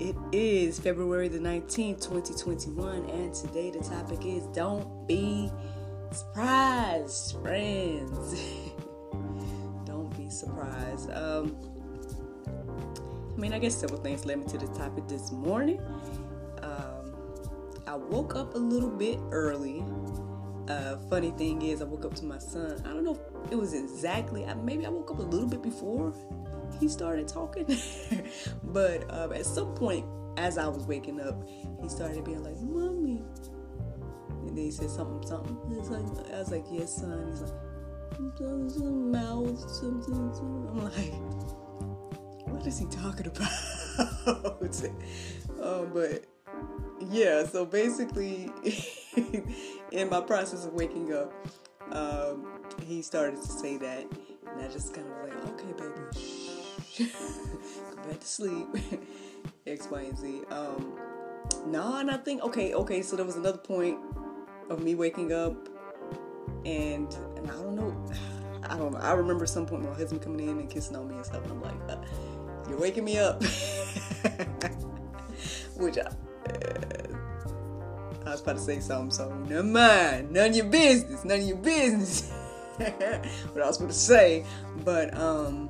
It is February the 19th, 2021, and today the topic is Don't Be Surprised, friends. Don't be surprised. Um, I mean, I guess several things led me to this topic this morning. Um, I woke up a little bit early. Uh, funny thing is, I woke up to my son. I don't know if it was exactly, maybe I woke up a little bit before he started talking. but um, at some point, as I was waking up, he started being like, "Mommy," and then he said something, something. Like, I was like, "Yes, son." He's like, "Mouth, something." I'm like, "What is he talking about?" um, but yeah, so basically, in my process of waking up, um, he started to say that, and I just kind of was like, "Okay, baby." Shh go back to sleep. X, Y, and Z. Um, no, and I think okay, okay. So there was another point of me waking up, and and I don't know, I don't know. I remember some point my husband coming in and kissing on me and stuff, and I'm like, uh, "You're waking me up," which I. Uh, I was about to say something, so never mind. None of your business. None of your business. what I was going to say, but um,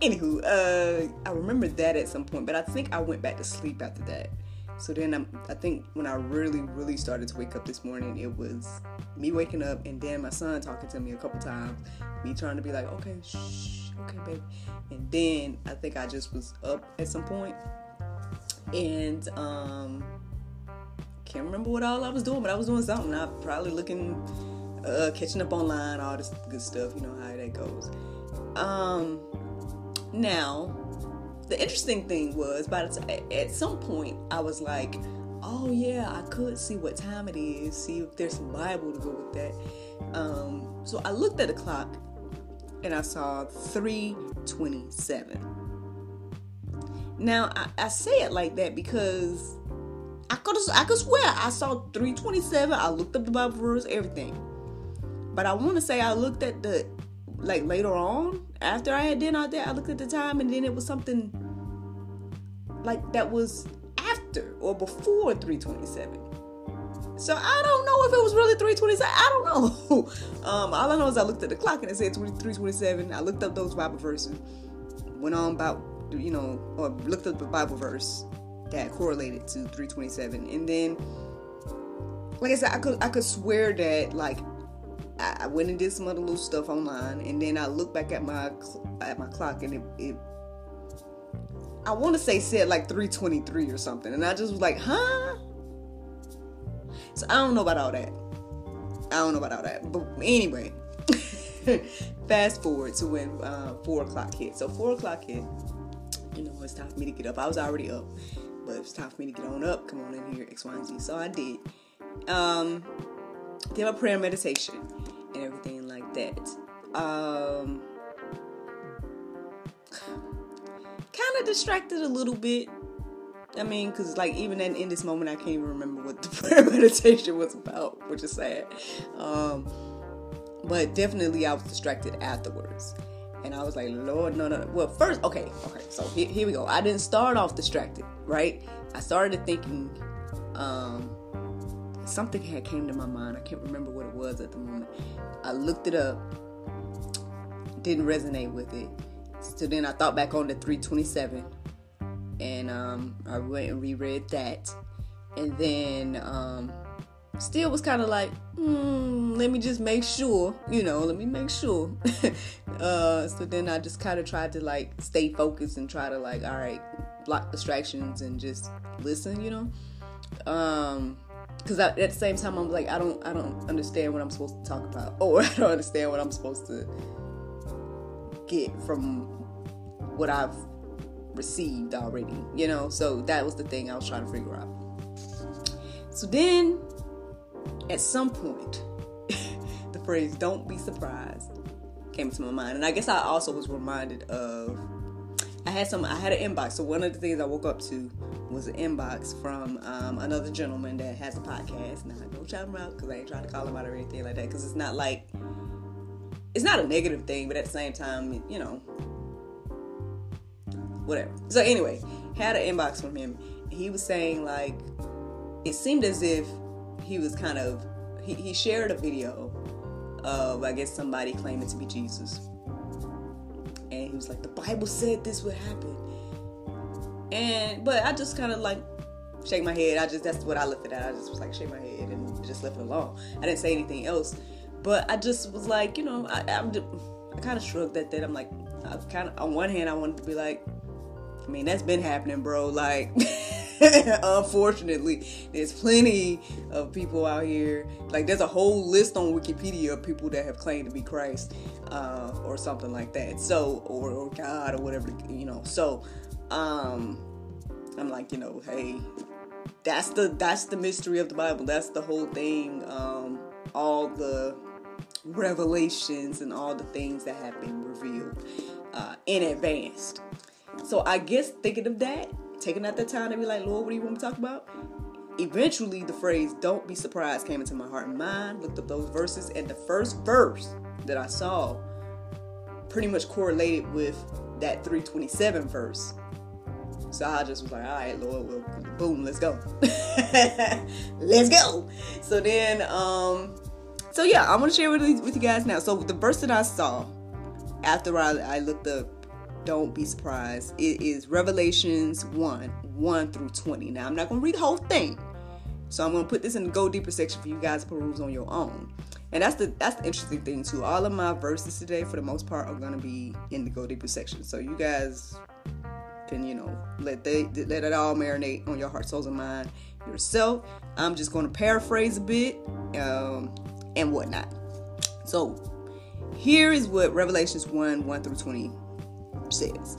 anywho, uh, I remember that at some point, but I think I went back to sleep after that. So then I'm, I think when I really, really started to wake up this morning, it was me waking up and then my son talking to me a couple times, me trying to be like, okay, shh, okay, baby. And then I think I just was up at some point and um, can't remember what all I was doing, but I was doing something. I probably looking, uh, catching up online, all this good stuff. You know how that goes. Um, now, the interesting thing was, by the t- at some point, I was like, "Oh yeah, I could see what time it is. See if there's some Bible to go with that." Um, so I looked at the clock, and I saw three twenty-seven. Now I, I say it like that because I could I could swear I saw 327. I looked up the Bible verse, everything. But I want to say I looked at the like later on after I had dinner out there, I looked at the time and then it was something like that was after or before 327. So I don't know if it was really 327. I don't know. Um, all I know is I looked at the clock and it said 327. I looked up those Bible verses, went on about, you know, or looked up the Bible verse that correlated to 327. And then, like I said, I could I could swear that like I went and did some other little stuff online, and then I looked back at my at my clock, and it, it I want to say said like 3:23 or something, and I just was like, huh. So I don't know about all that. I don't know about all that, but anyway, fast forward to when uh, four o'clock hit. So four o'clock hit. You know, it's time for me to get up. I was already up, but it's time for me to get on up. Come on in here, X, Y, and Z. So I did. Um, did a prayer meditation and everything like that. Um, kind of distracted a little bit. I mean, because like even in, in this moment, I can't even remember what the prayer meditation was about, which is sad. Um, but definitely, I was distracted afterwards. And I was like, Lord, no, no, no. Well, first, okay, okay, so here, here we go. I didn't start off distracted, right? I started thinking, um, something had came to my mind. I can't remember what it was at the moment. I looked it up, didn't resonate with it. So then I thought back on the 327, and um, I went and reread that, and then um, still was kind of like, mm, let me just make sure, you know, let me make sure. uh, so then I just kind of tried to like stay focused and try to like, all right, block distractions and just listen, you know. Um, because at the same time I'm like I don't I don't understand what I'm supposed to talk about or I don't understand what I'm supposed to get from what I've received already, you know. So that was the thing I was trying to figure out. So then at some point, the phrase "don't be surprised" came to my mind, and I guess I also was reminded of I had some I had an inbox. So one of the things I woke up to was an inbox from um, another gentleman that has a podcast. Now I don't shout him out because I ain't trying to call him out or anything like that. Because it's not like it's not a negative thing, but at the same time, you know, whatever. So anyway, had an inbox from him. He was saying like it seemed as if he was kind of he, he shared a video of I guess somebody claiming to be Jesus. And he was like, the Bible said this would happen. And but I just kind of like shake my head. I just that's what I it at. I just was like shake my head and just left it alone. I didn't say anything else. But I just was like, you know, I, I'm I kind of shrugged at that. I'm like, I kind of on one hand I wanted to be like, I mean that's been happening, bro. Like. Unfortunately, there's plenty of people out here. Like, there's a whole list on Wikipedia of people that have claimed to be Christ uh, or something like that. So, or, or God or whatever, you know. So, um, I'm like, you know, hey, that's the that's the mystery of the Bible. That's the whole thing. Um, all the revelations and all the things that have been revealed uh, in advance. So I guess thinking of that, taking out the time to be like, Lord, what do you want me to talk about? Eventually, the phrase "Don't be surprised" came into my heart and mind. Looked up those verses, and the first verse that I saw pretty much correlated with that 327 verse. So I just was like, all right, Lord, well, boom, let's go. let's go. So then, um, so yeah, I'm gonna share with, with you guys now. So the verse that I saw after I, I looked up don't be surprised. It is Revelations 1 1 through 20. Now, I'm not to read the whole thing. So I'm going to put this in the go deeper section for you guys to peruse on your own. And that's the that's the interesting thing too. All of my verses today, for the most part, are going to be in the go deeper section. So you guys can you know let they let it all marinate on your heart, souls, and mind yourself. I'm just going to paraphrase a bit um, and whatnot. So here is what Revelations 1 1 through 20 says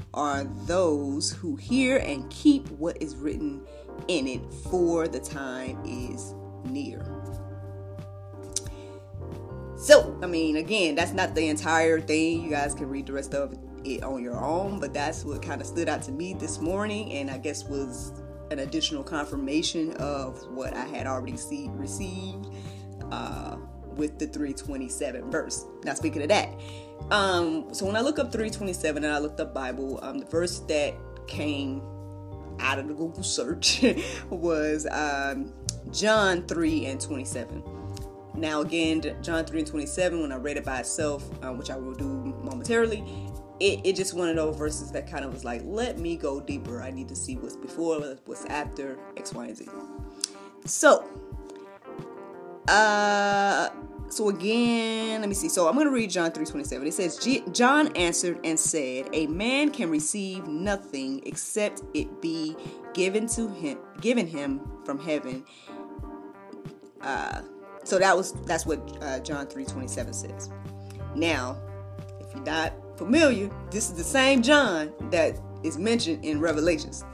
are those who hear and keep what is written in it, for the time is near. So, I mean, again, that's not the entire thing. You guys can read the rest of it on your own, but that's what kind of stood out to me this morning, and I guess was an additional confirmation of what I had already see, received. Uh, with the 327 verse. Now, speaking of that, um, so when I look up 327 and I looked up Bible, um, the verse that came out of the Google search was um, John 3 and 27. Now, again, John 3 and 27, when I read it by itself, um, which I will do momentarily, it, it just one of those verses that kind of was like, let me go deeper. I need to see what's before, what's after, X, Y, and Z. So, uh, so again, let me see. So I'm going to read John 3:27. It says, "John answered and said, A man can receive nothing except it be given to him, given him from heaven." Uh, so that was that's what uh, John 3:27 says. Now, if you're not familiar, this is the same John that is mentioned in Revelations.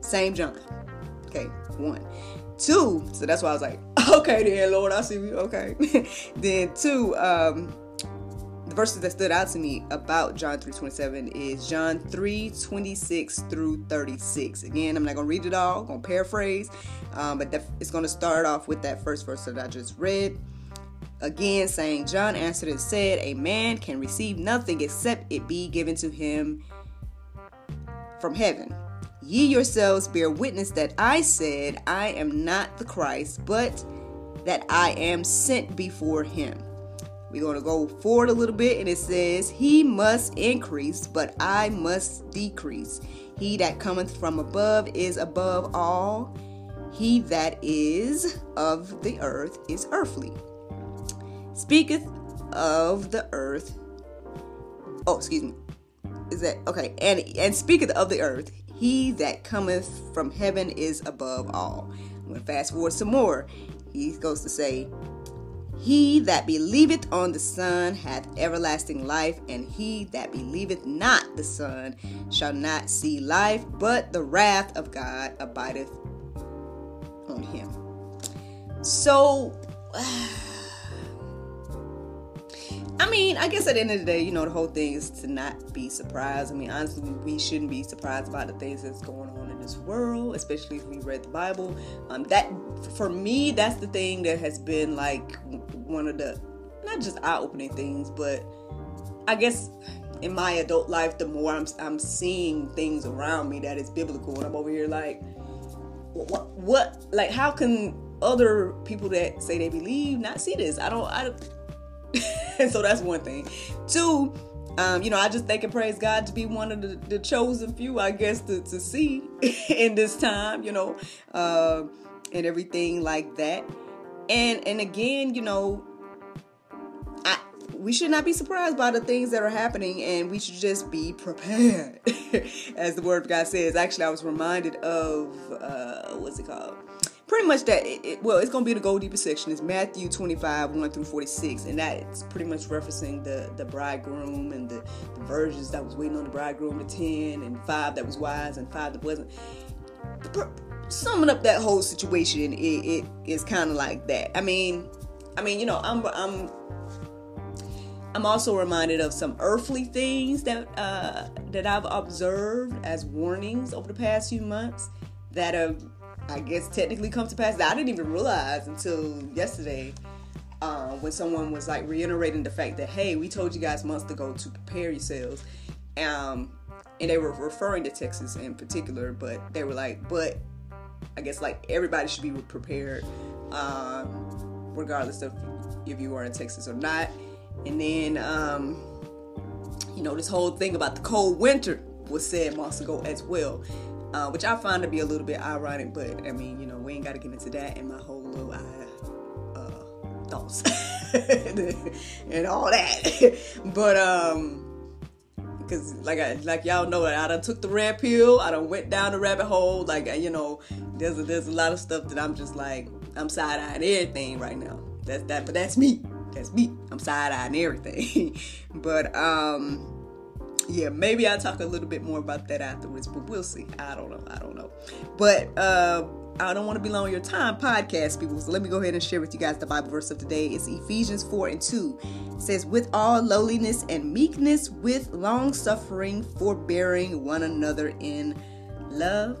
Same John. Okay, one. Two, so that's why I was like, okay then, Lord, I see you. Okay. then two, um, the verses that stood out to me about John 3:27 is John 3:26 through 36. Again, I'm not gonna read it all, I'm gonna paraphrase, um, but it's gonna start off with that first verse that I just read. Again, saying, John answered and said, A man can receive nothing except it be given to him from heaven. Ye yourselves bear witness that I said, I am not the Christ, but that I am sent before him. We're going to go forward a little bit, and it says, He must increase, but I must decrease. He that cometh from above is above all. He that is of the earth is earthly. Speaketh of the earth. Oh, excuse me. Is that okay? And and speaketh of the earth. He that cometh from heaven is above all. I'm fast forward some more. He goes to say, he that believeth on the Son hath everlasting life, and he that believeth not the Son shall not see life, but the wrath of God abideth on him. So, I mean, I guess at the end of the day, you know, the whole thing is to not be surprised. I mean, honestly, we shouldn't be surprised about the things that's going on in this world, especially if we read the Bible. Um, that for me, that's the thing that has been like one of the not just eye-opening things, but I guess in my adult life, the more I'm I'm seeing things around me that is biblical, and I'm over here like, what, what, like, how can other people that say they believe not see this? I don't, I. Don't, so that's one thing. Two, um, you know, I just thank and praise God to be one of the, the chosen few, I guess, to, to see in this time, you know, uh, and everything like that. And and again, you know, I we should not be surprised by the things that are happening, and we should just be prepared, as the Word of God says. Actually, I was reminded of uh, what's it called? Pretty much that it, it, well it's gonna be the go deeper section. Is matthew 25 1 through 46 and that's pretty much referencing the the bridegroom and the, the virgins that was waiting on the bridegroom the 10 and five that was wise and five that wasn't. Summing up that whole situation it, it is kind of like that. I mean i mean you know i'm i'm I'm also reminded of some earthly things that uh, that I've observed as warnings over the past few months that have I guess technically come to pass. That I didn't even realize until yesterday uh, when someone was like reiterating the fact that hey, we told you guys months ago to prepare yourselves, um, and they were referring to Texas in particular, but they were like, but I guess like everybody should be prepared, um, regardless of if you are in Texas or not. And then, um, you know, this whole thing about the cold winter was said months ago as well uh, which I find to be a little bit ironic. But I mean, you know, we ain't got to get into that and my whole little uh, uh, thoughts and all that. but um, because like I like y'all know I done took the red pill. I done went down the rabbit hole. Like you know, there's a, there's a lot of stuff that I'm just like I'm side eyeing everything right now. That's that, but that's me. That's me. I'm side eyeing everything. but um yeah, maybe I'll talk a little bit more about that afterwards, but we'll see. I don't know. I don't know. But uh, I don't want to be long your time, podcast people. So let me go ahead and share with you guys the Bible verse of today. It's Ephesians 4 and 2. It says, With all lowliness and meekness, with long suffering, forbearing one another in love.